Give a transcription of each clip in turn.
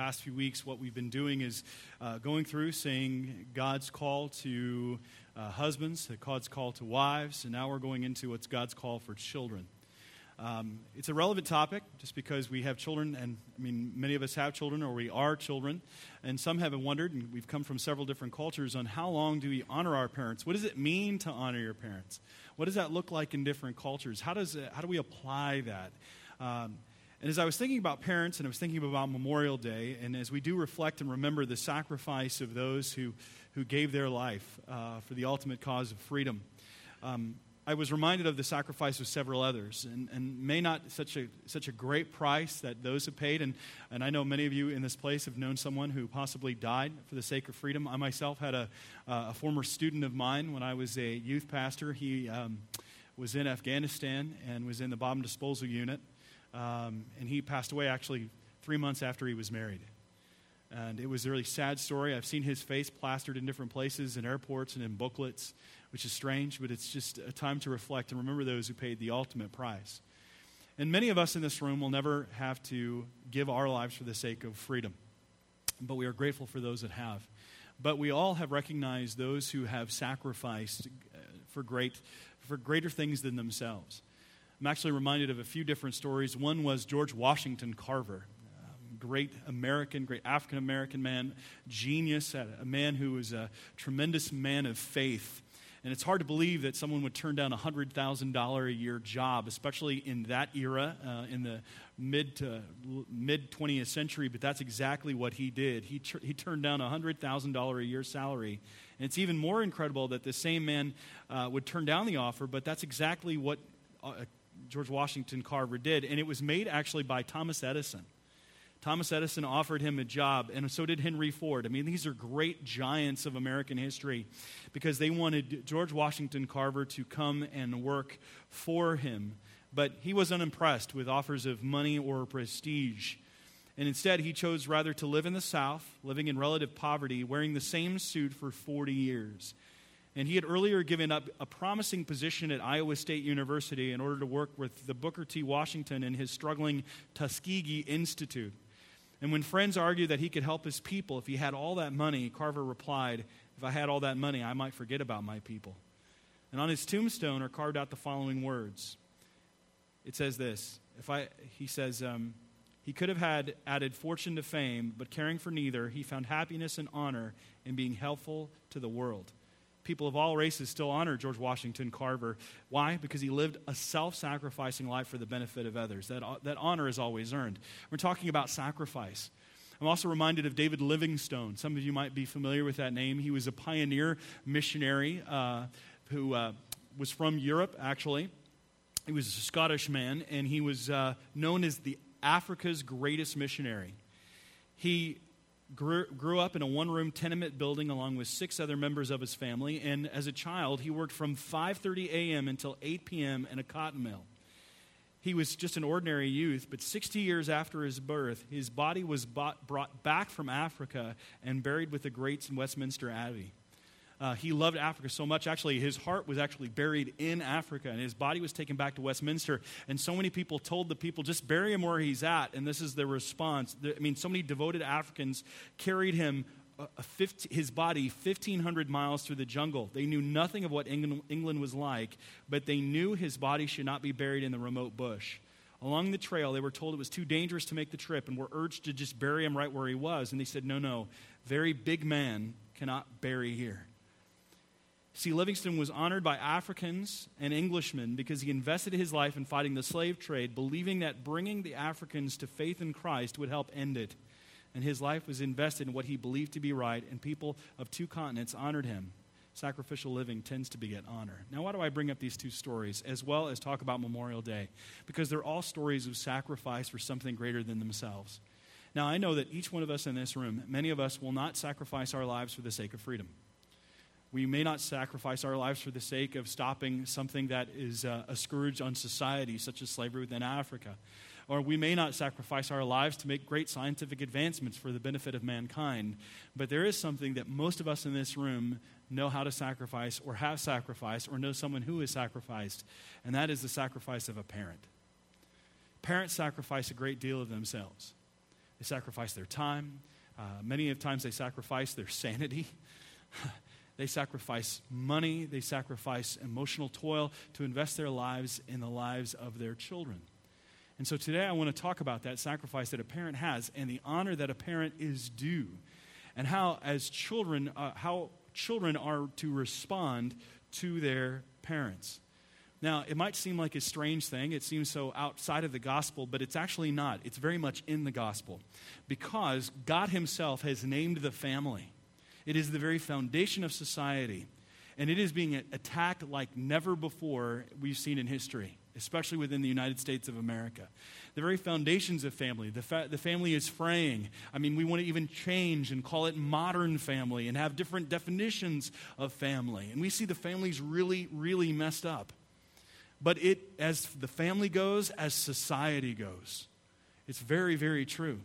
past few weeks, what we've been doing is uh, going through saying God's call to uh, husbands, God's call to wives, and now we're going into what's God's call for children. Um, it's a relevant topic just because we have children, and I mean, many of us have children or we are children, and some have wondered, and we've come from several different cultures, on how long do we honor our parents? What does it mean to honor your parents? What does that look like in different cultures? How, does it, how do we apply that? Um, and as I was thinking about parents and I was thinking about Memorial Day, and as we do reflect and remember the sacrifice of those who, who gave their life uh, for the ultimate cause of freedom, um, I was reminded of the sacrifice of several others, and, and may not such a, such a great price that those have paid. And, and I know many of you in this place have known someone who possibly died for the sake of freedom. I myself had a, uh, a former student of mine when I was a youth pastor. He um, was in Afghanistan and was in the bomb disposal unit. Um, and he passed away actually three months after he was married. And it was a really sad story. I've seen his face plastered in different places, in airports and in booklets, which is strange, but it's just a time to reflect and remember those who paid the ultimate price. And many of us in this room will never have to give our lives for the sake of freedom, but we are grateful for those that have. But we all have recognized those who have sacrificed uh, for, great, for greater things than themselves. I'm actually reminded of a few different stories. One was George Washington Carver, great American, great African American man, genius, a man who was a tremendous man of faith. And it's hard to believe that someone would turn down a $100,000 a year job, especially in that era, uh, in the mid to mid 20th century. But that's exactly what he did. He, tr- he turned down a $100,000 a year salary. And it's even more incredible that the same man uh, would turn down the offer, but that's exactly what uh, George Washington Carver did, and it was made actually by Thomas Edison. Thomas Edison offered him a job, and so did Henry Ford. I mean, these are great giants of American history because they wanted George Washington Carver to come and work for him. But he was unimpressed with offers of money or prestige. And instead, he chose rather to live in the South, living in relative poverty, wearing the same suit for 40 years. And he had earlier given up a promising position at Iowa State University in order to work with the Booker T. Washington and his struggling Tuskegee Institute. And when friends argued that he could help his people if he had all that money, Carver replied, If I had all that money, I might forget about my people. And on his tombstone are carved out the following words. It says this if I, He says, um, He could have had added fortune to fame, but caring for neither, he found happiness and honor in being helpful to the world people of all races still honor George Washington Carver. Why? Because he lived a self sacrificing life for the benefit of others. That, that honor is always earned. We're talking about sacrifice. I'm also reminded of David Livingstone. Some of you might be familiar with that name. He was a pioneer missionary uh, who uh, was from Europe, actually. He was a Scottish man, and he was uh, known as the Africa's greatest missionary. He grew, grew up in a one room tenement building along with six other members of his family. And as a child he worked from 5.30 a.m until 8 p.m in a cotton mill. He was just an ordinary youth but 60 years after his birth his body was bought, brought back from africa and buried with the greats in westminster abbey uh, he loved Africa so much. Actually, his heart was actually buried in Africa, and his body was taken back to Westminster. And so many people told the people, just bury him where he's at. And this is the response. I mean, so many devoted Africans carried him. 50, his body 1,500 miles through the jungle. They knew nothing of what England, England was like, but they knew his body should not be buried in the remote bush. Along the trail, they were told it was too dangerous to make the trip and were urged to just bury him right where he was. And they said, No, no, very big man cannot bury here. See, Livingstone was honored by Africans and Englishmen because he invested his life in fighting the slave trade, believing that bringing the Africans to faith in Christ would help end it. And his life was invested in what he believed to be right, and people of two continents honored him. Sacrificial living tends to beget honor. Now, why do I bring up these two stories as well as talk about Memorial Day? Because they're all stories of sacrifice for something greater than themselves. Now, I know that each one of us in this room, many of us will not sacrifice our lives for the sake of freedom. We may not sacrifice our lives for the sake of stopping something that is uh, a scourge on society, such as slavery within Africa. Or we may not sacrifice our lives to make great scientific advancements for the benefit of mankind. But there is something that most of us in this room know how to sacrifice, or have sacrificed, or know someone who has sacrificed, and that is the sacrifice of a parent. Parents sacrifice a great deal of themselves. they sacrifice their time. Uh, many of times they sacrifice their sanity. they sacrifice money. They sacrifice emotional toil to invest their lives in the lives of their children. And so today I want to talk about that sacrifice that a parent has and the honor that a parent is due, and how, as children, uh, how children are to respond to their parents. Now, it might seem like a strange thing. It seems so outside of the gospel, but it's actually not. It's very much in the gospel because God Himself has named the family. It is the very foundation of society, and it is being attacked like never before we've seen in history, especially within the United States of America. The very foundations of family, the, fa- the family is fraying. I mean, we want to even change and call it modern family and have different definitions of family. And we see the families really, really messed up. But it, as the family goes, as society goes, it's very, very true.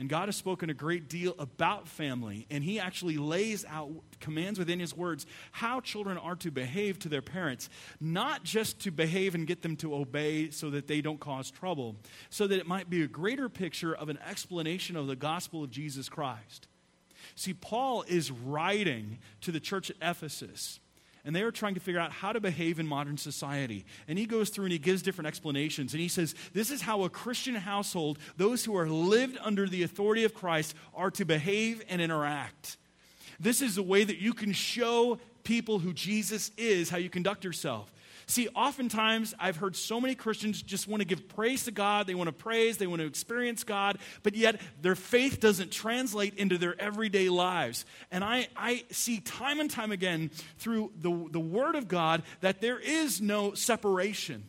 And God has spoken a great deal about family, and He actually lays out commands within His words how children are to behave to their parents, not just to behave and get them to obey so that they don't cause trouble, so that it might be a greater picture of an explanation of the gospel of Jesus Christ. See, Paul is writing to the church at Ephesus and they are trying to figure out how to behave in modern society. And he goes through and he gives different explanations. And he says, This is how a Christian household, those who are lived under the authority of Christ, are to behave and interact. This is the way that you can show people who Jesus is how you conduct yourself. See, oftentimes I've heard so many Christians just want to give praise to God, they want to praise, they want to experience God, but yet their faith doesn't translate into their everyday lives. And I, I see time and time again through the, the Word of God that there is no separation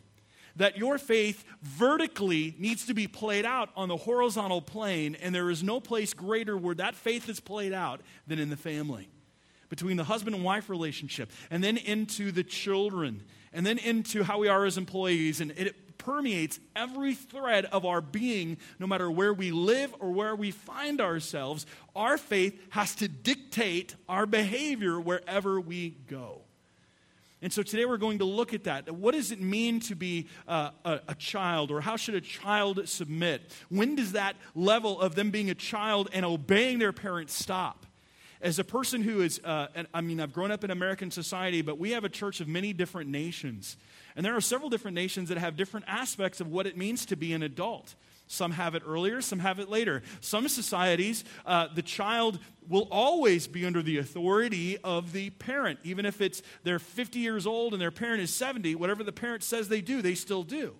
that your faith vertically needs to be played out on the horizontal plane, and there is no place greater where that faith is played out than in the family. Between the husband and wife relationship, and then into the children, and then into how we are as employees. And it permeates every thread of our being, no matter where we live or where we find ourselves. Our faith has to dictate our behavior wherever we go. And so today we're going to look at that. What does it mean to be uh, a, a, child, or how should a child submit? When does that level of them being a child and obeying their parents stop? As a person who is, uh, I mean, I've grown up in American society, but we have a church of many different nations. And there are several different nations that have different aspects of what it means to be an adult. Some have it earlier, some have it later. Some societies, uh, the child will always be under the authority of the parent. Even if it's they're 50 years old and their parent is 70, whatever the parent says they do, they still do.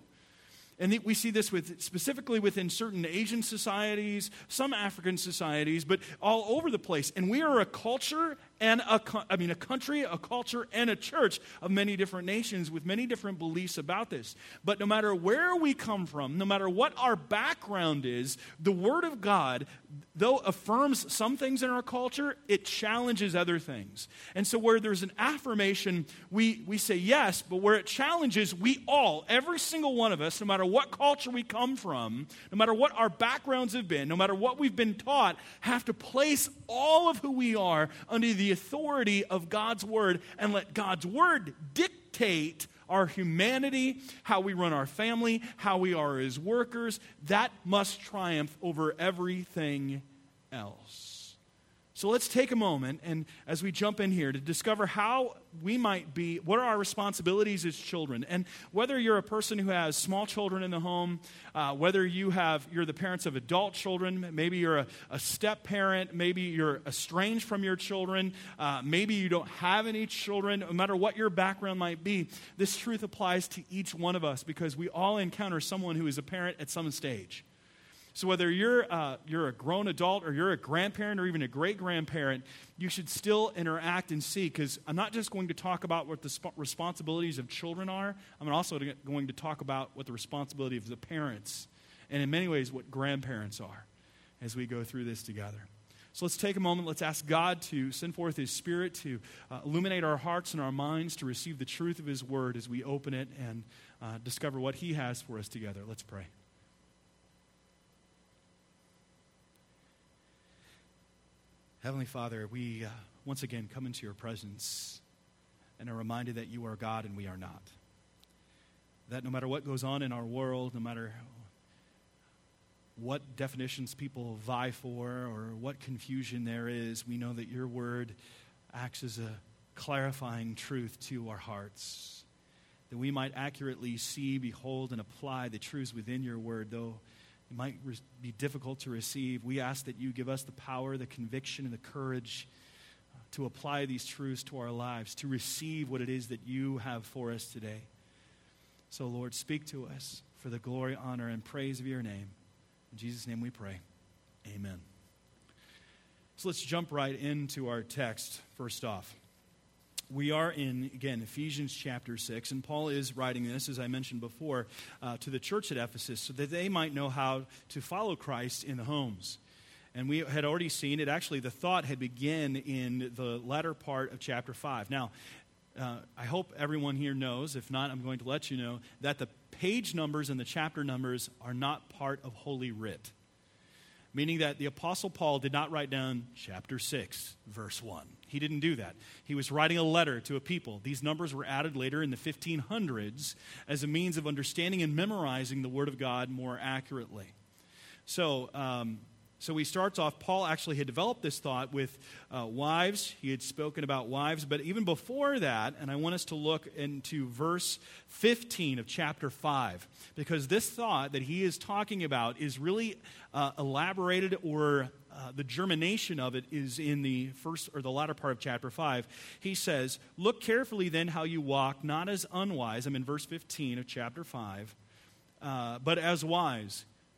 And we see this with, specifically within certain Asian societies, some African societies, but all over the place. And we are a culture and a, I mean, a country, a culture, and a church of many different nations with many different beliefs about this. But no matter where we come from, no matter what our background is, the Word of God, though affirms some things in our culture, it challenges other things. And so where there's an affirmation, we, we say yes, but where it challenges, we all, every single one of us, no matter what culture we come from, no matter what our backgrounds have been, no matter what we've been taught, have to place all of who we are under the authority of God's word and let God's word dictate our humanity, how we run our family, how we are as workers. That must triumph over everything else. So let's take a moment and as we jump in here to discover how we might be, what are our responsibilities as children? And whether you're a person who has small children in the home, uh, whether you have, you're the parents of adult children, maybe you're a, a step parent, maybe you're estranged from your children, uh, maybe you don't have any children, no matter what your background might be, this truth applies to each one of us because we all encounter someone who is a parent at some stage. So, whether you're, uh, you're a grown adult or you're a grandparent or even a great grandparent, you should still interact and see because I'm not just going to talk about what the sp- responsibilities of children are, I'm also going to talk about what the responsibility of the parents and, in many ways, what grandparents are as we go through this together. So let's take a moment. Let's ask God to send forth His Spirit to uh, illuminate our hearts and our minds to receive the truth of His Word as we open it and uh, discover what He has for us together. Let's pray. Heavenly Father, we uh, once again come into your presence and are reminded that you are God and we are not. That no matter what goes on in our world, no matter what definitions people vie for or what confusion there is, we know that your word acts as a clarifying truth to our hearts. That we might accurately see, behold, and apply the truths within your word, though it might be difficult to receive. We ask that you give us the power, the conviction, and the courage uh, to apply these truths to our lives, to receive what it is that you have for us today. So, Lord, speak to us for the glory, honor, and praise of your name. In Jesus' name we pray. Amen. So let's jump right into our text first off. We are in, again, Ephesians chapter 6, and Paul is writing this, as I mentioned before, uh, to the church at Ephesus so that they might know how to follow Christ in the homes. And we had already seen it. Actually, the thought had begun in the latter part of chapter 5. Now, uh, I hope everyone here knows, if not, I'm going to let you know, that the page numbers and the chapter numbers are not part of Holy Writ. Meaning that the Apostle Paul did not write down chapter 6, verse 1. He didn't do that. He was writing a letter to a people. These numbers were added later in the 1500s as a means of understanding and memorizing the Word of God more accurately. So, um, so he starts off, Paul actually had developed this thought with uh, wives. He had spoken about wives. But even before that, and I want us to look into verse 15 of chapter 5, because this thought that he is talking about is really uh, elaborated or uh, the germination of it is in the first or the latter part of chapter 5. He says, Look carefully then how you walk, not as unwise. I'm in verse 15 of chapter 5, uh, but as wise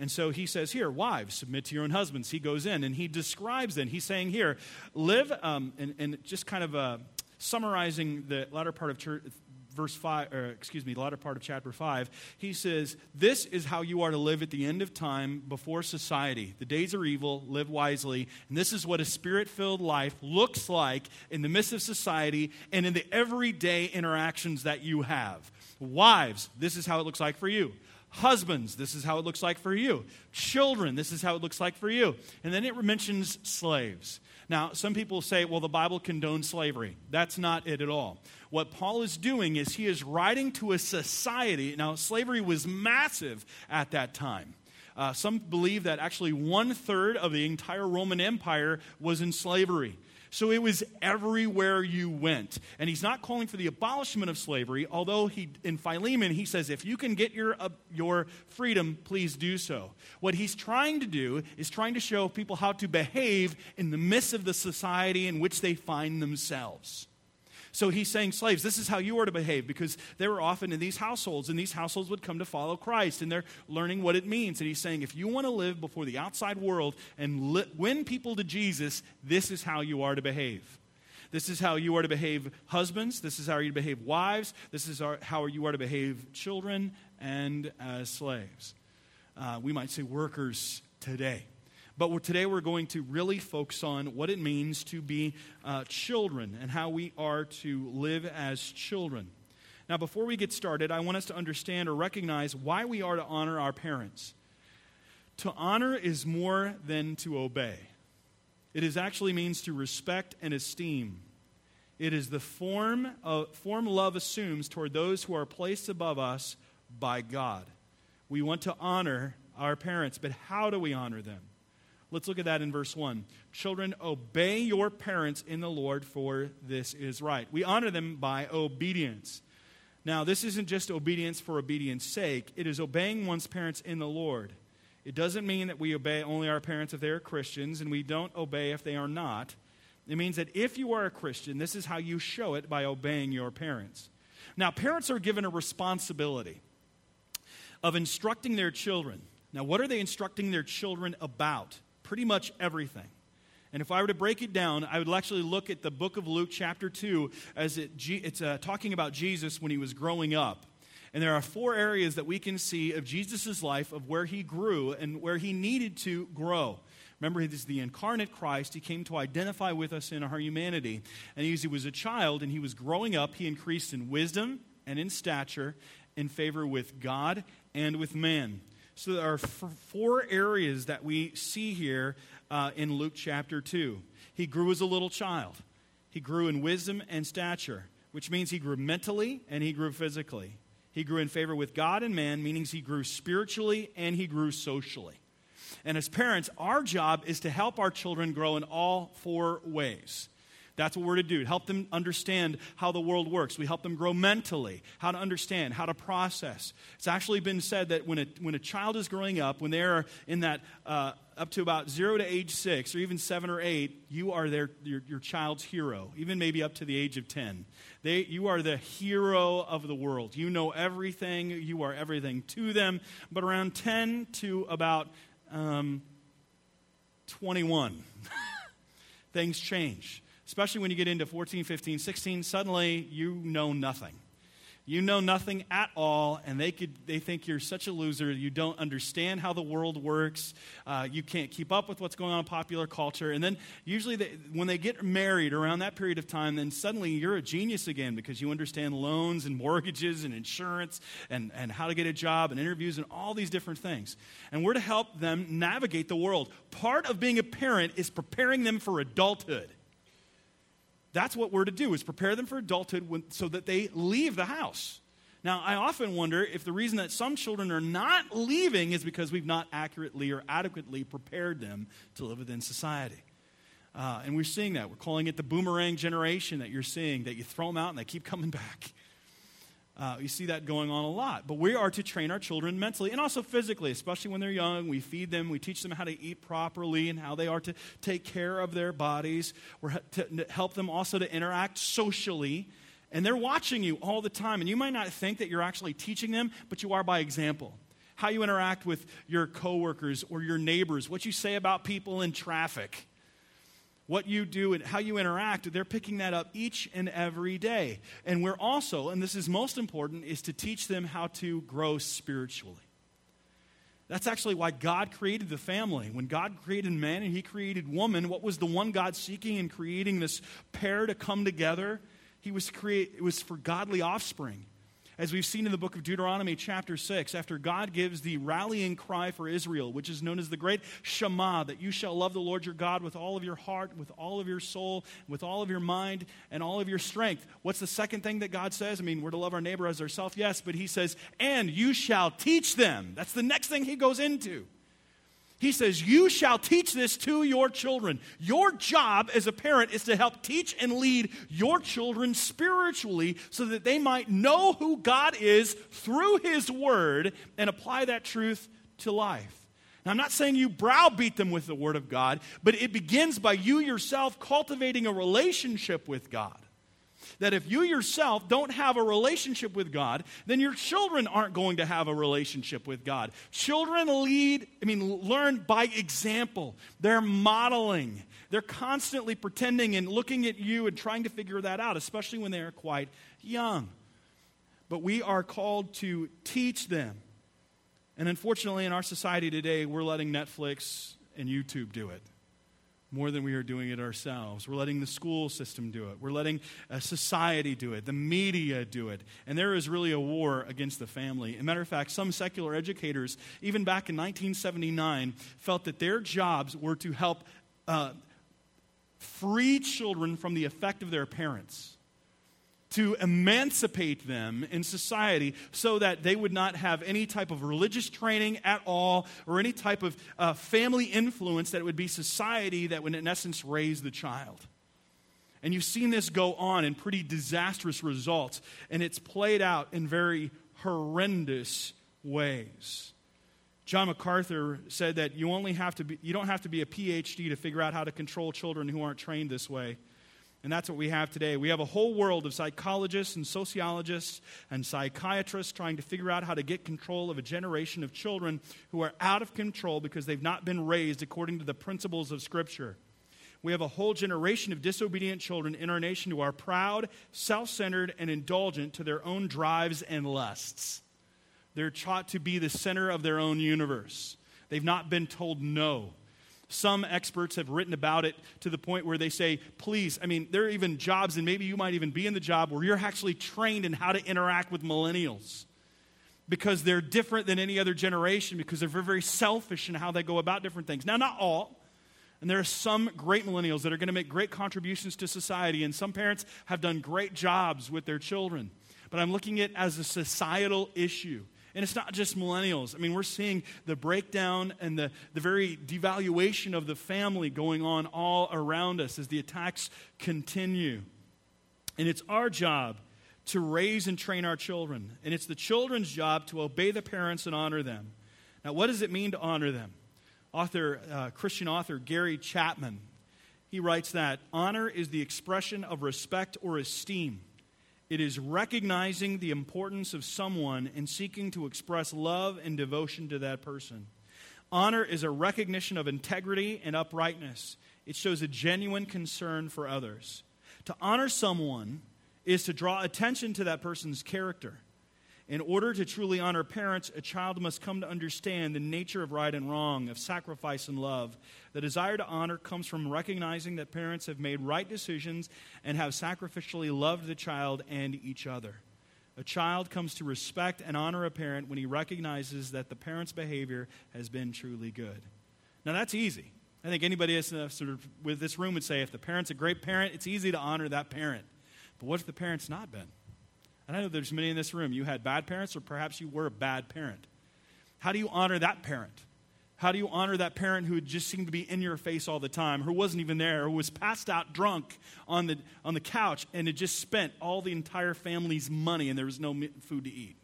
And so he says here, wives, submit to your own husbands. He goes in and he describes then. He's saying here, live, um, and, and, just kind of uh, summarizing the latter part of church, verse 5, or excuse me, the latter part of chapter 5, he says, This is how you are to live at the end of time before society. The days are evil, live wisely, and this is what a spirit filled life looks like in the midst of society and in the everyday interactions that you have. Wives, this is how it looks like for you. Husbands, this is how it looks like for you. Children, this is how it looks like for you. And then it mentions slaves. Now, some people say, well, the Bible condones slavery. That's not it at all. What Paul is doing is he is writing to a society. Now, slavery was massive at that time. Uh, some believe that actually one third of the entire Roman Empire was in slavery. So it was everywhere you went. And he's not calling for the abolishment of slavery, although he, in Philemon, he says, if you can get your, uh, your freedom, please do so. What he's trying to do is trying to show people how to behave in the midst of the society in which they find themselves. So he's saying, slaves, this is how you are to behave because they were often in these households, and these households would come to follow Christ, and they're learning what it means. And he's saying, if you want to live before the outside world and li- win people to Jesus, this is how you are to behave. This is how you are to behave husbands. This is how you behave wives. This is how you are to behave children and as slaves. Uh, we might say workers today. But today we're going to really focus on what it means to be uh, children and how we are to live as children. Now, before we get started, I want us to understand or recognize why we are to honor our parents. To honor is more than to obey. It is actually means to respect and esteem. It is the form, of, form love assumes toward those who are placed above us by God. We want to honor our parents, but how do we honor them? Let's look at that in verse 1. Children, obey your parents in the Lord, for this is right. We honor them by obedience. Now, this isn't just obedience for obedience sake, it is obeying one's parents in the Lord. It doesn't mean that we obey only our parents if they are Christians and we don't obey if they are not. It means that if you are a Christian, this is how you show it by obeying your parents. Now, parents are given a responsibility of instructing their children. Now, what are they instructing their children about? Pretty much everything. And if I were to break it down, I would actually look at the book of Luke, chapter 2, as it, it's uh, talking about Jesus when he was growing up. And there are four areas that we can see of Jesus' life of where he grew and where he needed to grow. Remember, he's the incarnate Christ. He came to identify with us in our humanity. And as he was a child and he was growing up, he increased in wisdom and in stature, in favor with God and with man. So there are four areas that we see here uh, in Luke chapter 2. He grew as a little child, he grew in wisdom and stature, which means he grew mentally and he grew physically. He grew in favor with God and man, meaning he grew spiritually and he grew socially. And as parents, our job is to help our children grow in all four ways. That's what we're to do. Help them understand how the world works. We help them grow mentally, how to understand, how to process. It's actually been said that when a, when a child is growing up, when they're in that uh, up to about zero to age six, or even seven or eight, you are their, your, your child's hero, even maybe up to the age of 10. They, you are the hero of the world. You know everything, you are everything to them. But around 10 to about um, 21, things change. Especially when you get into 14, 15, 16, suddenly you know nothing. You know nothing at all, and they, could, they think you're such a loser. You don't understand how the world works. Uh, you can't keep up with what's going on in popular culture. And then, usually, they, when they get married around that period of time, then suddenly you're a genius again because you understand loans and mortgages and insurance and, and how to get a job and interviews and all these different things. And we're to help them navigate the world. Part of being a parent is preparing them for adulthood. That's what we're to do, is prepare them for adulthood when, so that they leave the house. Now, I often wonder if the reason that some children are not leaving is because we've not accurately or adequately prepared them to live within society. Uh, and we're seeing that. We're calling it the boomerang generation that you're seeing, that you throw them out and they keep coming back. Uh, you see that going on a lot. But we are to train our children mentally and also physically, especially when they're young. We feed them, we teach them how to eat properly and how they are to take care of their bodies. We're to help them also to interact socially. And they're watching you all the time. And you might not think that you're actually teaching them, but you are by example. How you interact with your coworkers or your neighbors, what you say about people in traffic what you do and how you interact, they're picking that up each and every day. And we're also, and this is most important, is to teach them how to grow spiritually. That's actually why God created the family. When God created man and he created woman, what was the one God seeking in creating this pair to come together? He was create it was for godly offspring as we've seen in the book of Deuteronomy, chapter 6, after God gives the rallying cry for Israel, which is known as the great Shema, that you shall love the Lord your God with all of your heart, with all of your soul, with all of your mind, and all of your strength. What's the second thing that God says? I mean, we're to love our neighbor as ourselves, yes, but He says, and you shall teach them. That's the next thing He goes into. He says, You shall teach this to your children. Your job as a parent is to help teach and lead your children spiritually so that they might know who God is through His Word and apply that truth to life. Now, I'm not saying you browbeat them with the Word of God, but it begins by you yourself cultivating a relationship with God that if you yourself don't have a relationship with God, then your children aren't going to have a relationship with God. Children lead, I mean, learn by example. They're modeling. They're constantly pretending and looking at you and trying to figure that out, especially when they are quite young. But we are called to teach them. And unfortunately, in our society today, we're letting Netflix and YouTube do it more than we are doing it ourselves. We're letting the school system do it. We're letting uh, society do it, the media do it. And there is really a war against the family. As a matter of fact, some secular educators, even back in 1979, felt that their jobs were to help uh, free children from the effect of their parents to emancipate them in society so that they would not have any type of religious training at all or any type of uh, family influence that it would be society that would, in essence, raise the child. And you've seen this go on in pretty disastrous results, and it's played out in very horrendous ways. John MacArthur said that you only have to be, you don't have to be a PhD to figure out how to control children who aren't trained this way. And that's what we have today. We have a whole world of psychologists and sociologists and psychiatrists trying to figure out how to get control of a generation of children who are out of control because they've not been raised according to the principles of Scripture. We have a whole generation of disobedient children in our nation who are proud, self centered, and indulgent to their own drives and lusts. They're taught to be the center of their own universe. They've not been told no. Some experts have written about it to the point where they say, please, I mean, there are even jobs, and maybe you might even be in the job where you're actually trained in how to interact with millennials because they're different than any other generation because they're very, very selfish in how they go about different things. Now, not all. And there are some great millennials that are going to make great contributions to society, and some parents have done great jobs with their children. But I'm looking at it as a societal issue. And it's not just millennials. I mean, we're seeing the breakdown and the, the very devaluation of the family going on all around us as the attacks continue. And it's our job to raise and train our children. And it's the children's job to obey the parents and honor them. Now, what does it mean to honor them? author, uh, Christian author Gary Chapman, he writes that honor is the expression of respect or esteem. It is recognizing the importance of someone and seeking to express love and devotion to that person. Honor is a recognition of integrity and uprightness. It shows a genuine concern for others. To honor someone is to draw attention to that person's character. In order to truly honor parents, a child must come to understand the nature of right and wrong, of sacrifice and love. The desire to honor comes from recognizing that parents have made right decisions and have sacrificially loved the child and each other. A child comes to respect and honor a parent when he recognizes that the parent's behavior has been truly good. Now, that's easy. I think anybody sort of with this room would say if the parent's a great parent, it's easy to honor that parent. But what if the parent's not been? And I know there's many in this room. You had bad parents, or perhaps you were a bad parent. How do you honor that parent? How do you honor that parent who just seemed to be in your face all the time, who wasn't even there, who was passed out drunk on the, on the couch and had just spent all the entire family's money and there was no food to eat?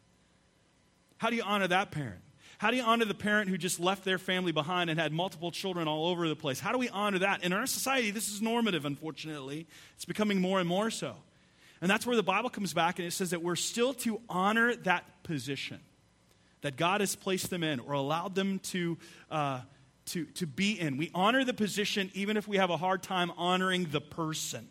How do you honor that parent? How do you honor the parent who just left their family behind and had multiple children all over the place? How do we honor that? In our society, this is normative, unfortunately. It's becoming more and more so. And that's where the Bible comes back and it says that we're still to honor that position that God has placed them in or allowed them to, uh, to, to be in. We honor the position even if we have a hard time honoring the person.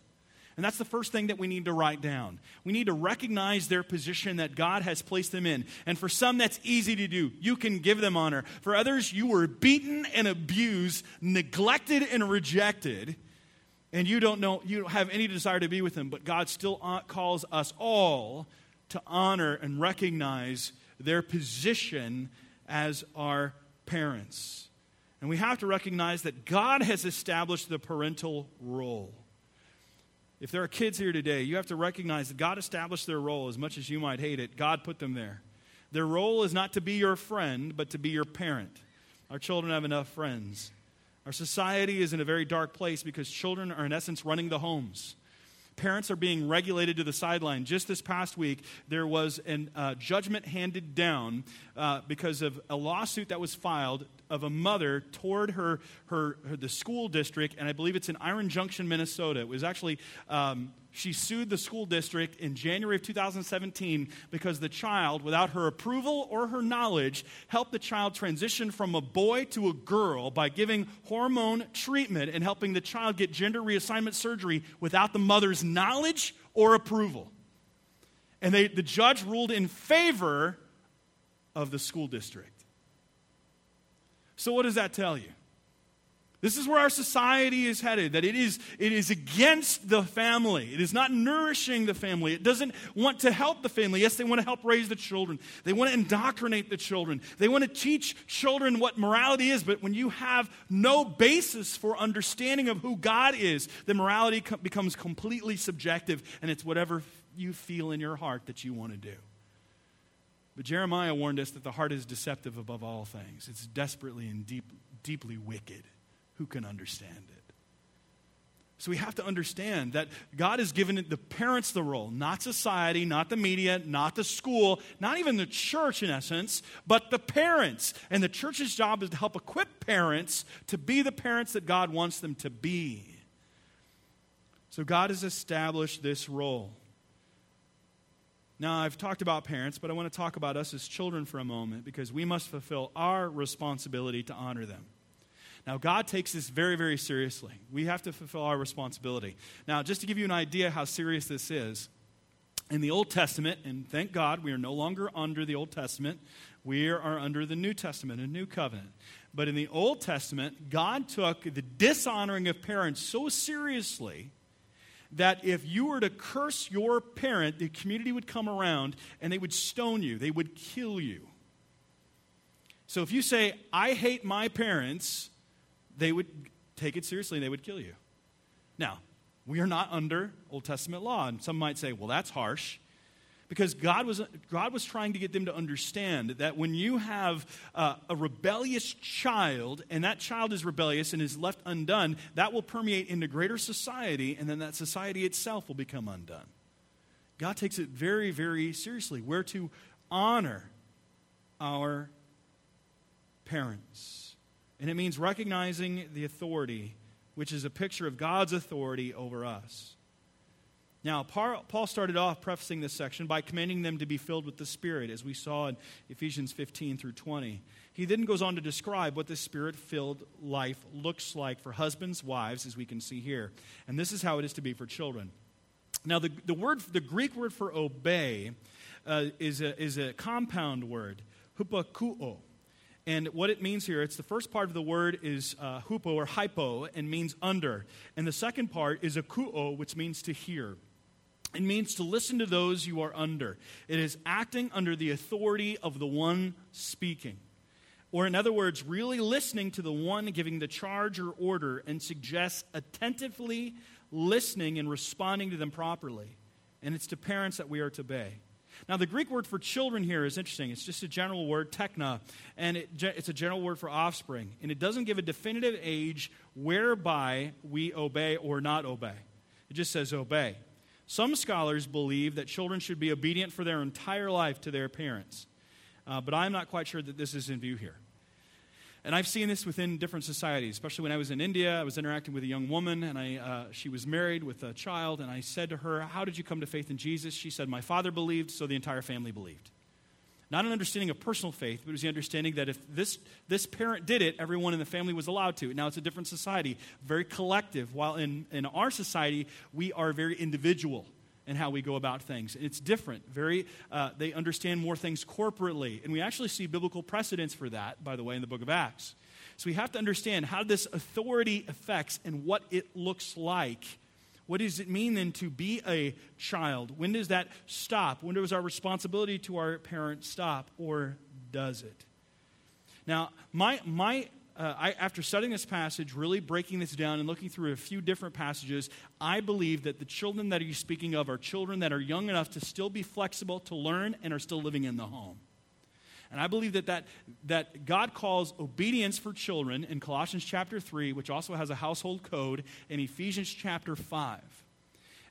And that's the first thing that we need to write down. We need to recognize their position that God has placed them in. And for some, that's easy to do. You can give them honor. For others, you were beaten and abused, neglected and rejected and you don't know, you don't have any desire to be with him, but God still uh, calls us all to honor and recognize their position as our parents. And we have to recognize that God has established the parental role. If there are kids here today, you have to recognize that God established their role as much as you might hate it. God put them there. Their role is not to be your friend, but to be your parent. Our children have enough friends. Our society is in a very dark place because children are, in essence, running the homes. Parents are being regulated to the sideline. Just this past week, there was a uh, judgment handed down uh, because of a lawsuit that was filed of a mother toward her, her, her, the school district, and I believe it's in Iron Junction, Minnesota. It was actually um, she sued the school district in January of 2017 because the child, without her approval or her knowledge, helped the child transition from a boy to a girl by giving hormone treatment and helping the child get gender reassignment surgery without the mother's knowledge or approval. And they, the judge ruled in favor of the school district. So, what does that tell you? This is where our society is headed, that it is, it is against the family. It is not nourishing the family. It doesn't want to help the family. Yes, they want to help raise the children. They want to indoctrinate the children. They want to teach children what morality is. But when you have no basis for understanding of who God is, then morality co- becomes completely subjective, and it's whatever you feel in your heart that you want to do. But Jeremiah warned us that the heart is deceptive above all things, it's desperately and deep, deeply wicked who can understand it? So we have to understand that God has given the parents the role, not society, not the media, not the school, not even the church in essence, but the parents. And the church's job is to help equip parents to be the parents that God wants them to be. So God has established this role. Now, I've talked about parents, but I want to talk about us as children for a moment because we must fulfill our responsibility to honor them. Now, God takes this very, very seriously. We have to fulfill our responsibility. Now, just to give you an idea how serious this is, in the Old Testament, and thank God we are no longer under the Old Testament, we are under the New Testament, a new covenant. But in the Old Testament, God took the dishonoring of parents so seriously that if you were to curse your parent, the community would come around and they would stone you, they would kill you. So if you say, I hate my parents, they would take it seriously and they would kill you. Now, we are not under Old Testament law. And some might say, well, that's harsh. Because God was, God was trying to get them to understand that when you have uh, a rebellious child, and that child is rebellious and is left undone, that will permeate into greater society, and then that society itself will become undone. God takes it very, very seriously. We're to honor our parents. And it means recognizing the authority which is a picture of God's authority over us. Now, Paul started off prefacing this section by commanding them to be filled with the Spirit, as we saw in Ephesians 15 through 20. He then goes on to describe what the Spirit filled life looks like for husbands, wives, as we can see here. And this is how it is to be for children. Now, the, the, word, the Greek word for obey uh, is, a, is a compound word, hupakuo. And what it means here, it's the first part of the word is uh, hupo or hypo and means under. And the second part is akuo, which means to hear. It means to listen to those you are under. It is acting under the authority of the one speaking. Or, in other words, really listening to the one giving the charge or order and suggests attentively listening and responding to them properly. And it's to parents that we are to obey. Now, the Greek word for children here is interesting. It's just a general word, tekna, and it, it's a general word for offspring. And it doesn't give a definitive age whereby we obey or not obey. It just says obey. Some scholars believe that children should be obedient for their entire life to their parents, uh, but I'm not quite sure that this is in view here. And I've seen this within different societies, especially when I was in India. I was interacting with a young woman, and I, uh, she was married with a child. And I said to her, How did you come to faith in Jesus? She said, My father believed, so the entire family believed. Not an understanding of personal faith, but it was the understanding that if this, this parent did it, everyone in the family was allowed to. Now it's a different society, very collective, while in, in our society, we are very individual and how we go about things. It's different. Very, uh, they understand more things corporately, and we actually see biblical precedents for that, by the way, in the book of Acts. So we have to understand how this authority affects and what it looks like. What does it mean then to be a child? When does that stop? When does our responsibility to our parents stop, or does it? Now, my, my uh, I, after studying this passage, really breaking this down and looking through a few different passages, I believe that the children that he's speaking of are children that are young enough to still be flexible, to learn, and are still living in the home. And I believe that, that, that God calls obedience for children in Colossians chapter 3, which also has a household code, in Ephesians chapter 5.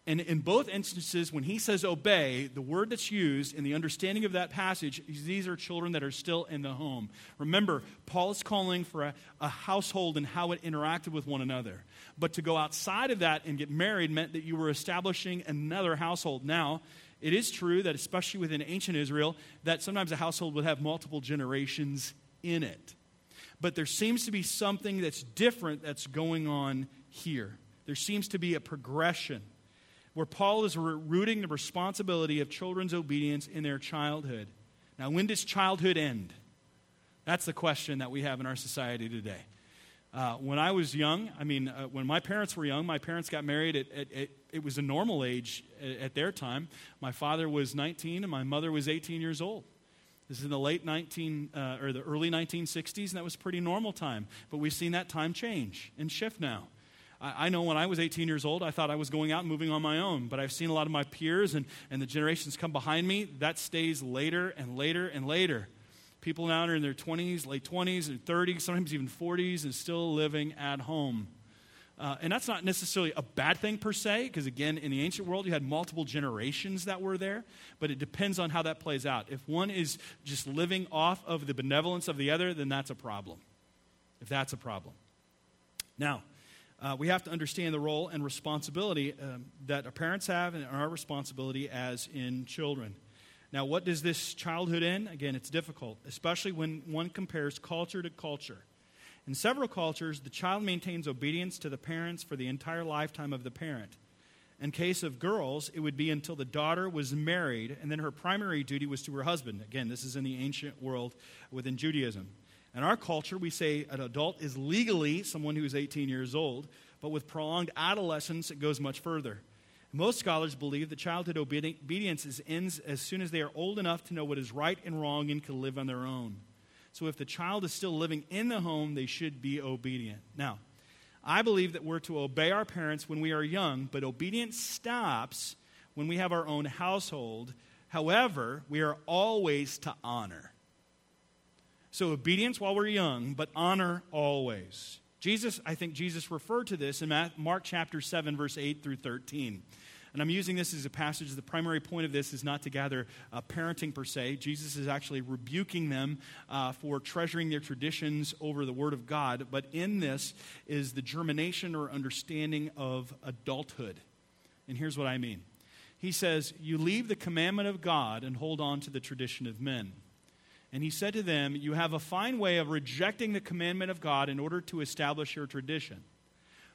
And in both instances, when he says obey, the word that's used in the understanding of that passage is these are children that are still in the home. Remember, Paul is calling for a, a, household and how it interacted with one another. But to go outside of that and get married meant that you were establishing another household. Now, it is true that, especially within ancient Israel, that sometimes a household would have multiple generations in it. But there seems to be something that's different that's going on here. There seems to be a progression where Paul is rooting the responsibility of children's obedience in their childhood. Now, when does childhood end? That's the question that we have in our society today. Uh, when I was young, I mean, uh, when my parents were young, my parents got married at, at, at it was a normal age at, at, their time. My father was 19 and my mother was 18 years old. This is in the late 19 uh, or the early 1960s, and that was pretty normal time. But we've seen that time change and shift now. I, know when I was 18 years old, I thought I was going out and moving on my own. But I've seen a lot of my peers and, and the generations come behind me. That stays later and later and later. People now are in their 20s, late 20s, and 30s, sometimes even 40s, and still living at home. Uh, and that's not necessarily a bad thing per se, because again, in the ancient world, you had multiple generations that were there, but it depends on how that plays out. If one is just living off of the benevolence of the other, then that's a problem. If that's a problem. Now, uh, we have to understand the role and responsibility um, that our parents have and our responsibility as in children. Now, what does this childhood end? Again, it's difficult, especially when one compares culture to culture. In several cultures, the child maintains obedience to the parents for the entire lifetime of the parent. In case of girls, it would be until the daughter was married, and then her primary duty was to her husband. Again, this is in the ancient world within Judaism. In our culture, we say an adult is legally someone who is 18 years old, but with prolonged adolescence, it goes much further. Most scholars believe that childhood obedience ends as soon as they are old enough to know what is right and wrong and can live on their own. So if the child is still living in the home, they should be obedient. Now, I believe that we're to obey our parents when we are young, but obedience stops when we have our own household. However, we are always to honor. So, obedience while we're young, but honor always. Jesus, I think Jesus referred to this in Mark chapter 7, verse 8 through 13. And I'm using this as a passage. The primary point of this is not to gather uh, parenting per se. Jesus is actually rebuking them uh, for treasuring their traditions over the Word of God. But in this is the germination or understanding of adulthood. And here's what I mean He says, You leave the commandment of God and hold on to the tradition of men. And he said to them, You have a fine way of rejecting the commandment of God in order to establish your tradition.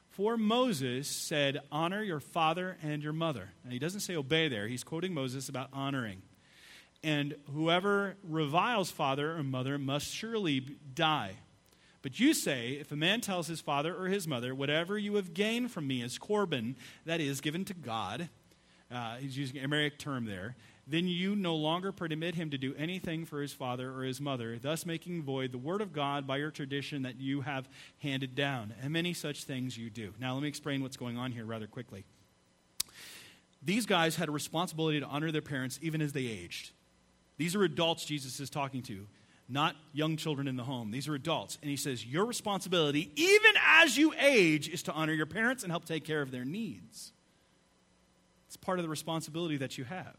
For Moses said, Honor your father and your mother. And he doesn't say obey there, he's quoting Moses about honoring. And whoever reviles father or mother must surely die. But you say, if a man tells his father or his mother, Whatever you have gained from me is korban, that is, given to God, uh, he's using an Aramaic term there, then you no longer permit him to do anything for his father or his mother, thus making void the word of God by your tradition that you have handed down. And many such things you do. Now, let me explain what's going on here rather quickly. These guys had a responsibility to honor their parents even as they aged. These are adults Jesus is talking to, not young children in the home. These are adults. And he says, Your responsibility, even as you age, is to honor your parents and help take care of their needs. It's part of the responsibility that you have.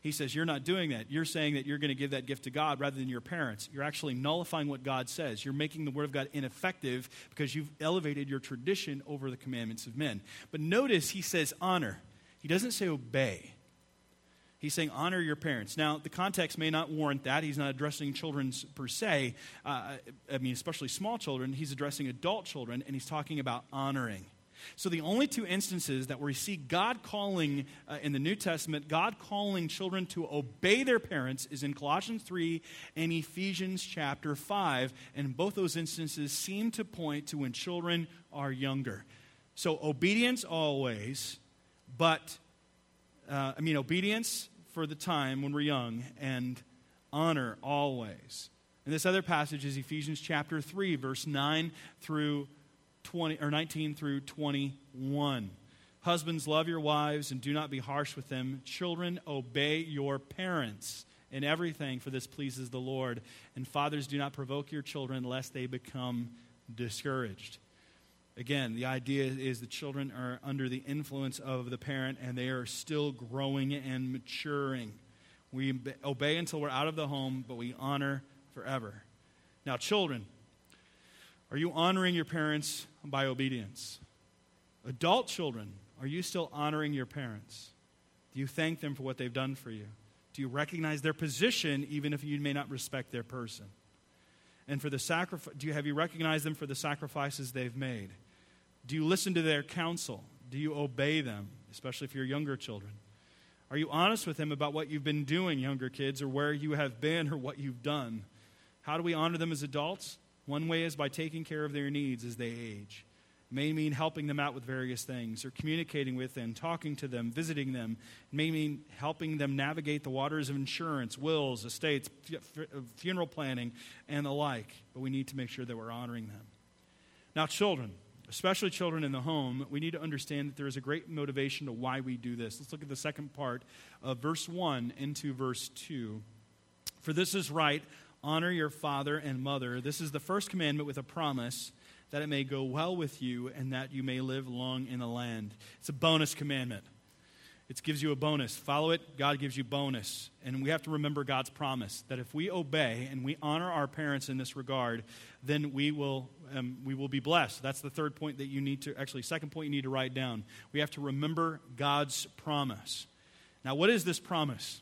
He says, You're not doing that. You're saying that you're going to give that gift to God rather than your parents. You're actually nullifying what God says. You're making the Word of God ineffective because you've elevated your tradition over the commandments of men. But notice he says honor, he doesn't say obey. He's saying honor your parents. Now, the context may not warrant that. He's not addressing children per se. Uh, I mean, especially small children. He's addressing adult children, and he's talking about honoring. So, the only two instances that we see God calling uh, in the New Testament, God calling children to obey their parents, is in Colossians 3 and Ephesians chapter 5. And both those instances seem to point to when children are younger. So, obedience always, but, uh, I mean, obedience for the time when we're young, and honor always. And this other passage is Ephesians chapter 3, verse 9 through 20, or 19 through 21. Husbands, love your wives and do not be harsh with them. Children, obey your parents in everything, for this pleases the Lord. And fathers, do not provoke your children lest they become discouraged. Again, the idea is the children are under the influence of the parent and they are still growing and maturing. We obey until we're out of the home, but we honor forever. Now, children, are you honoring your parents by obedience? Adult children, are you still honoring your parents? Do you thank them for what they've done for you? Do you recognize their position even if you may not respect their person? And for the sacrifice, do you have you recognized them for the sacrifices they've made? Do you listen to their counsel? Do you obey them, especially if you're younger children? Are you honest with them about what you've been doing, younger kids, or where you have been or what you've done? How do we honor them as adults? One way is by taking care of their needs as they age. It may mean helping them out with various things, or communicating with them, talking to them, visiting them. It may mean helping them navigate the waters of insurance, wills, estates, uh, funeral planning, and the like. But we need to make sure that we're honoring them. Now, children, especially children in the home, we need to understand that there is a great motivation to why we do this. Let's look at the second part of verse 1 into verse 2. For this is right honor your father and mother. This is the first commandment with a promise that it may go well with you and that you may live long in the land. It's a bonus commandment. It gives you a bonus. Follow it, God gives you bonus. And we have to remember God's promise that if we obey and we honor our parents in this regard, then we will, um, we will be blessed. That's the third point that you need to, actually, second point you need to write down. We have to remember God's promise. Now, what is this promise?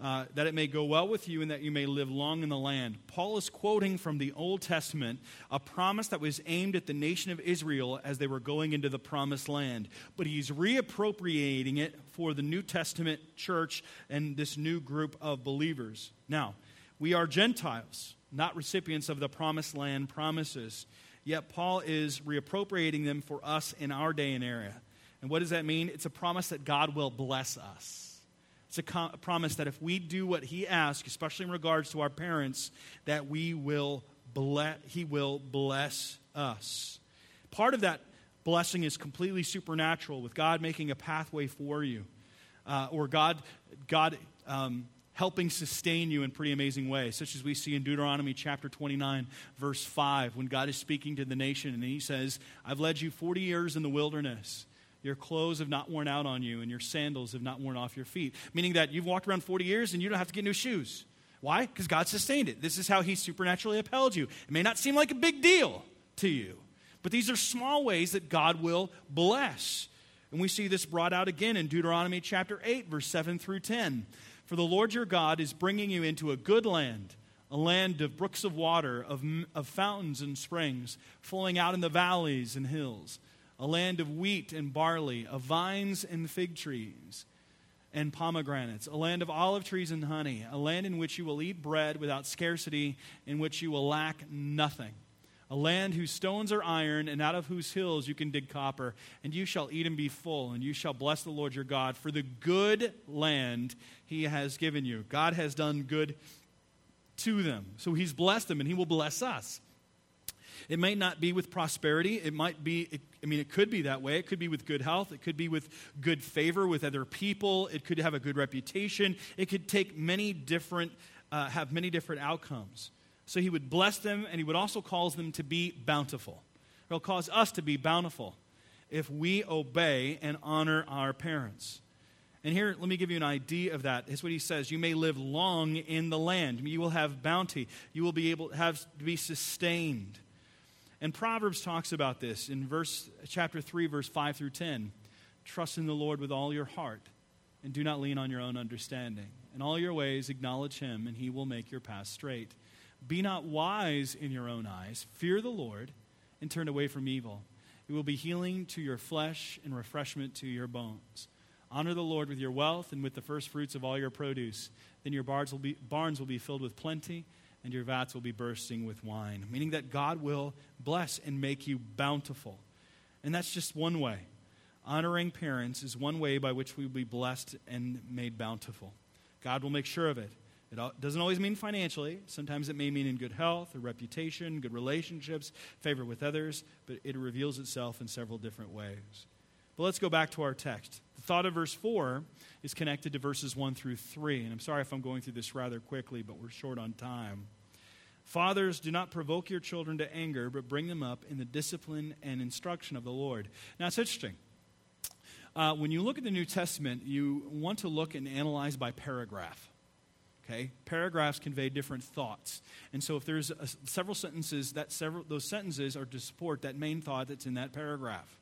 Uh, that it may go well with you and that you may live long in the land. Paul is quoting from the Old Testament a promise that was aimed at the nation of Israel as they were going into the promised land. But he's reappropriating it for the New Testament church and this new group of believers. Now, we are Gentiles, not recipients of the promised land promises. Yet Paul is reappropriating them for us in our day and era. And what does that mean? It's a promise that God will bless us. It's a, com- a promise that if we do what he asks, especially in regards to our parents, that we will bless, he will bless us. Part of that blessing is completely supernatural, with God making a pathway for you, uh, or God, God um, helping sustain you in pretty amazing ways, such as we see in Deuteronomy chapter 29, verse 5, when God is speaking to the nation and he says, I've led you 40 years in the wilderness. Your clothes have not worn out on you, and your sandals have not worn off your feet. Meaning that you've walked around 40 years and you don't have to get new shoes. Why? Because God sustained it. This is how He supernaturally upheld you. It may not seem like a big deal to you, but these are small ways that God will bless. And we see this brought out again in Deuteronomy chapter 8, verse 7 through 10. For the Lord your God is bringing you into a good land, a land of brooks of water, of, of fountains and springs, flowing out in the valleys and hills a land of wheat and barley, of vines and fig trees and pomegranates, a land of olive trees and honey, a land in which you will eat bread without scarcity, in which you will lack nothing. A land whose stones are iron, and out of whose hills you can dig copper, and you shall eat and be full, and you shall bless the Lord your God for the good land he has given you. God has done good to them. So he's blessed them, and he will bless us. It may not be with prosperity. It might be, I mean, it could be that way. It could be with good health. It could be with good favor with other people. It could have a good reputation. It could take many different, uh, have many different outcomes. So he would bless them, and he would also cause them to be bountiful. He'll cause us to be bountiful if we obey and honor our parents. And here, let me give you an idea of that. It's what he says. You may live long in the land. You will have bounty. You will be able to have to be sustained. And Proverbs talks about this in verse chapter 3 verse 5 through 10. Trust in the Lord with all your heart and do not lean on your own understanding. In all your ways acknowledge him and he will make your path straight. Be not wise in your own eyes. Fear the Lord and turn away from evil. It will be healing to your flesh and refreshment to your bones. Honor the Lord with your wealth and with the first fruits of all your produce. Then your barns will be, barns will be filled with plenty and your vats will be bursting with wine. Meaning that God will bless and make you bountiful. And that's just one way. Honoring parents is one way by which we will be blessed and made bountiful. God will make sure of it. It doesn't always mean financially. Sometimes it may mean in good health or reputation, good relationships, favor with others, but it reveals itself in several different ways. But let's go back to our text. The thought of verse 4 is connected to verses 1 through 3. And I'm sorry if I'm going through this rather quickly, but we're short on time. Fathers, do not provoke your children to anger, but bring them up in the discipline and instruction of the Lord. Now, it's interesting. Uh, when you look at the New Testament, you want to look and analyze by paragraph. Okay? Paragraphs convey different thoughts. And so if there's a, several sentences, that several, those sentences are to support that main thought that's in that paragraph.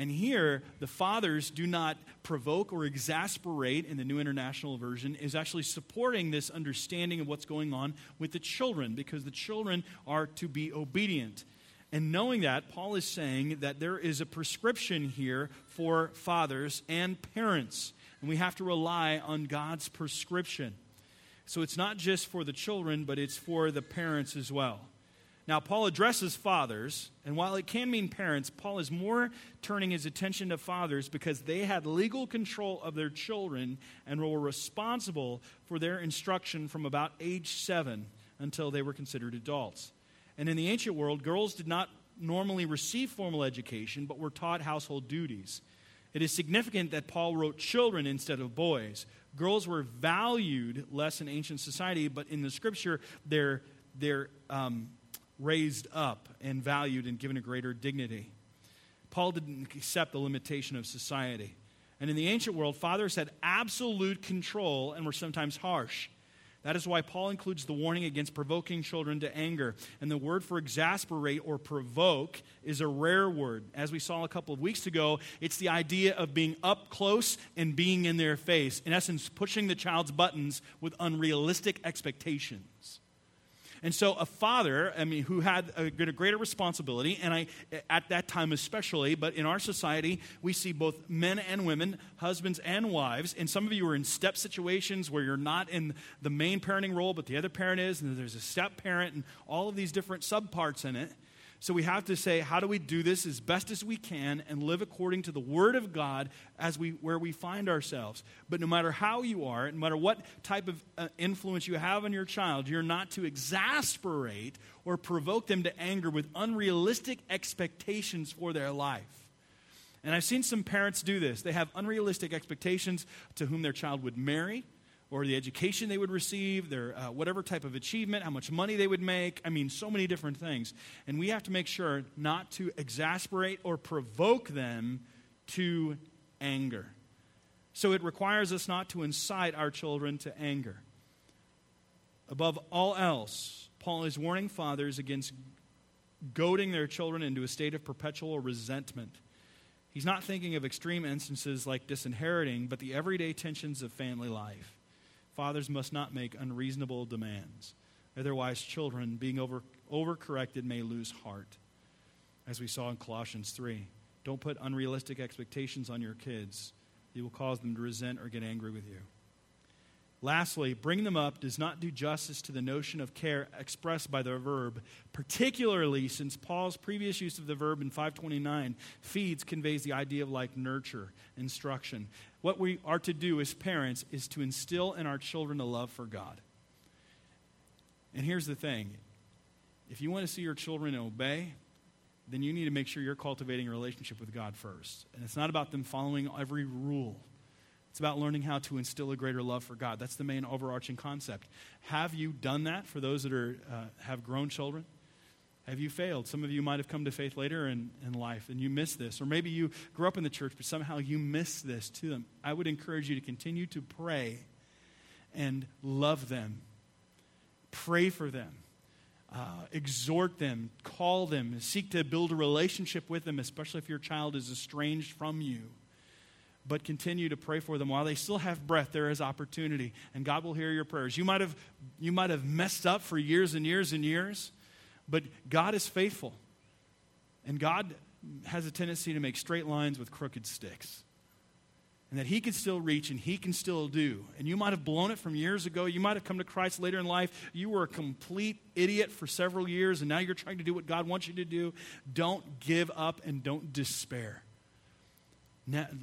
And here, the fathers do not provoke or exasperate, in the New International Version, is actually supporting this understanding of what's going on with the children, because the children are to be obedient. And knowing that, Paul is saying that there is a prescription here for fathers and parents. And we have to rely on God's prescription. So it's not just for the children, but it's for the parents as well. Now, Paul addresses fathers, and while it can mean parents, Paul is more turning his attention to fathers because they had legal control of their children and were responsible for their instruction from about age seven until they were considered adults. And in the ancient world, girls did not normally receive formal education, but were taught household duties. It is significant that Paul wrote children instead of boys. Girls were valued less in ancient society, but in the scripture, they're, they're um, raised up and valued and given a greater dignity. Paul didn't accept the limitation of society. And in the ancient world, fathers had absolute control and were sometimes harsh. That is why Paul includes the warning against provoking children to anger. And the word for exasperate or provoke is a rare word. As we saw a couple of weeks ago, it's the idea of being up close and being in their face. In essence, pushing the child's buttons with unrealistic expectations. And so, a father, I mean, who had a, greater responsibility, and I, at that time especially, but in our society, we see both men and women, husbands and wives. And some of you are in step situations where you're not in the main parenting role, but the other parent is, and there's a step parent, and all of these different subparts in it. So we have to say, how do we do this as best as we can and live according to the Word of God as we, where we find ourselves? But no matter how you are, no matter what type of uh, influence you have on your child, you're not to exasperate or provoke them to anger with unrealistic expectations for their life. And I've seen some parents do this. They have unrealistic expectations to whom their child would marry or the education they would receive, their uh, whatever type of achievement, how much money they would make. I mean, so many different things. And we have to make sure not to exasperate or provoke them to anger. So it requires us not to incite our children to anger. Above all else, Paul is warning fathers against goading their children into a state of perpetual resentment. He's not thinking of extreme instances like disinheriting, but the everyday tensions of family life. Fathers must not make unreasonable demands. Otherwise, children, being over, overcorrected, may lose heart. As we saw in Colossians 3. Don't put unrealistic expectations on your kids. You will cause them to resent or get angry with you. Lastly, bring them up does not do justice to the notion of care expressed by the verb, particularly since Paul's previous use of the verb in 529, feeds, conveys the idea of like nurture, instruction. What we are to do as parents is to instill in our children a love for God. And here's the thing if you want to see your children obey, then you need to make sure you're cultivating a relationship with God first. And it's not about them following every rule. It's about learning how to instill a greater love for God. That's the main overarching concept. Have you done that for those that are, uh, have grown children? Have you failed? Some of you might have come to faith later in, in life and you missed this. Or maybe you grew up in the church, but somehow you missed this to them. I would encourage you to continue to pray and love them, pray for them. Uh, exhort them, call them, seek to build a relationship with them, especially if your child is estranged from you but continue to pray for them while they still have breath there is opportunity and god will hear your prayers. You might have you might have messed up for years and years and years but god is faithful and god has a tendency to make straight lines with crooked sticks and that he can still reach and he can still do. And you might have blown it from years ago you might have come to christ later in life you were a complete idiot for several years and now you're trying to do what god wants you to do. Don't give up and don't despair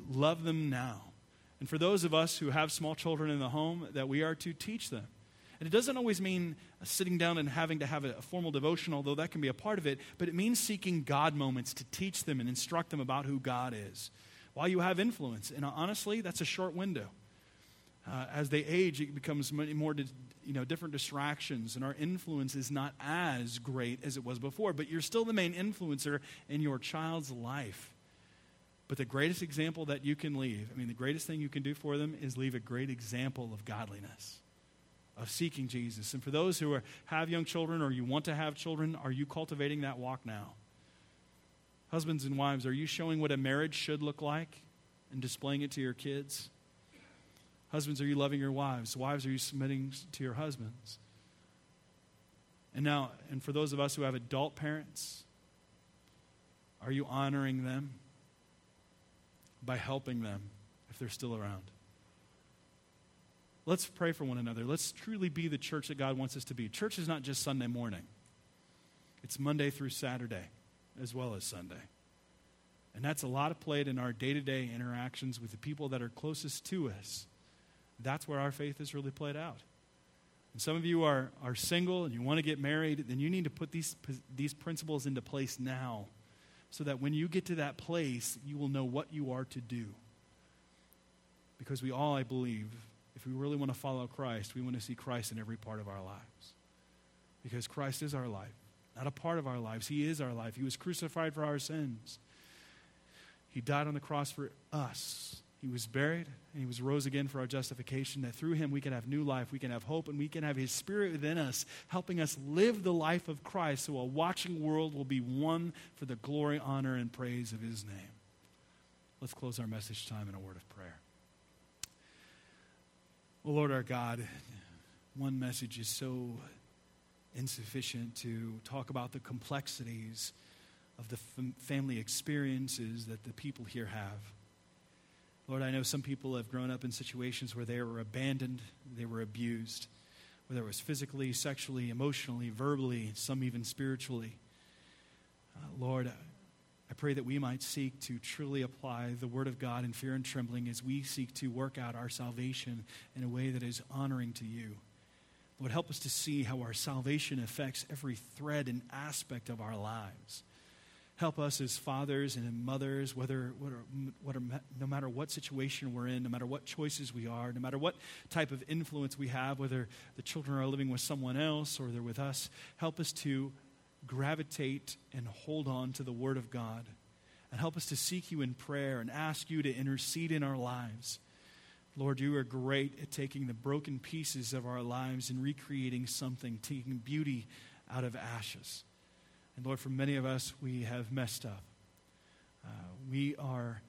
love them now. And for those of us who have small children in the home, that we are to teach them. And it doesn't always mean sitting down and having to have a, formal devotion, although that can be a part of it, but it means seeking God moments to teach them and instruct them about who God is while you have influence. And honestly, that's a short window. Uh, as they age, it becomes many more you know, different distractions, and our influence is not as great as it was before, but you're still the main influencer in your child's life. But the greatest example that you can leave, I mean, the greatest thing you can do for them is leave a great example of godliness, of seeking Jesus. And for those who are, have young children or you want to have children, are you cultivating that walk now? Husbands and wives, are you showing what a marriage should look like and displaying it to your kids? Husbands, are you loving your wives? Wives, are you submitting to your husbands? And now, and for those of us who have adult parents, are you honoring them? By helping them if they're still around. Let's pray for one another. Let's truly be the church that God wants us to be. Church is not just Sunday morning, it's Monday through Saturday as well as Sunday. And that's a lot of played in our day to day interactions with the people that are closest to us. That's where our faith is really played out. And some of you are, are single and you want to get married, then you need to put these, these principles into place now so that when you get to that place, you will know what you are to do. Because we all, I believe, if we really want to follow Christ, we want to see Christ in every part of our lives. Because Christ is our life, not a part of our lives. He is our life. He was crucified for our sins. He died on the cross for us He was buried and he was rose again for our justification, that through him we can have new life, we can have hope, and we can have his spirit within us, helping us live the life of Christ so a watching world will be won for the glory, honor, and praise of his name. Let's close our message time in a word of prayer. Well, Lord our God, one message is so insufficient to talk about the complexities of the fam- family experiences that the people here have. Lord, I know some people have grown up in situations where they were abandoned, they were abused, whether it was physically, sexually, emotionally, verbally, some even spiritually. Uh, Lord, I pray that we might seek to truly apply the Word of God in fear and trembling as we seek to work out our salvation in a way that is honoring to you. Lord, help us to see how our salvation affects every thread and aspect of our lives. Help us as fathers and mothers, whether, whether, no matter what situation we're in, no matter what choices we are, no matter what type of influence we have, whether the children are living with someone else or they're with us, help us to gravitate and hold on to the Word of God. And help us to seek you in prayer and ask you to intercede in our lives. Lord, you are great at taking the broken pieces of our lives and recreating something, taking beauty out of ashes. And Lord, for many of us, we have messed up. Uh, we are,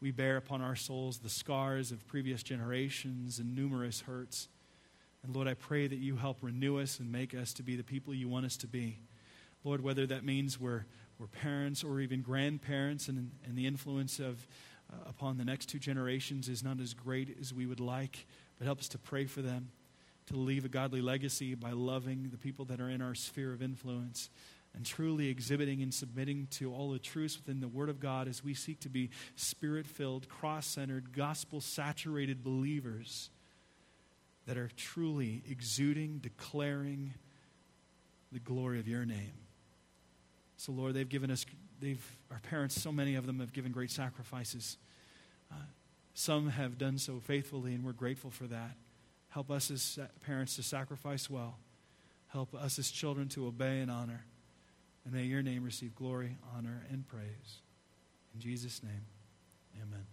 we bear upon our souls the scars of previous generations and numerous hurts. And Lord, I pray that you help renew us and make us to be the people you want us to be. Lord, whether that means we're, we're parents or even grandparents and, and the influence of uh, upon the next two generations is not as great as we would like, but help us to pray for them, to leave a godly legacy by loving the people that are in our sphere of influence and truly exhibiting and submitting to all the truths within the Word of God as we seek to be spirit filled, cross centered, gospel saturated believers that are truly exuding, declaring the glory of your name. So, Lord, they've given us, they've, our parents, so many of them have given great sacrifices. Uh, some have done so faithfully, and we're grateful for that. Help us as parents to sacrifice well. Help us as children to obey and honor. And may your name receive glory, honor, and praise. In Jesus' name, amen.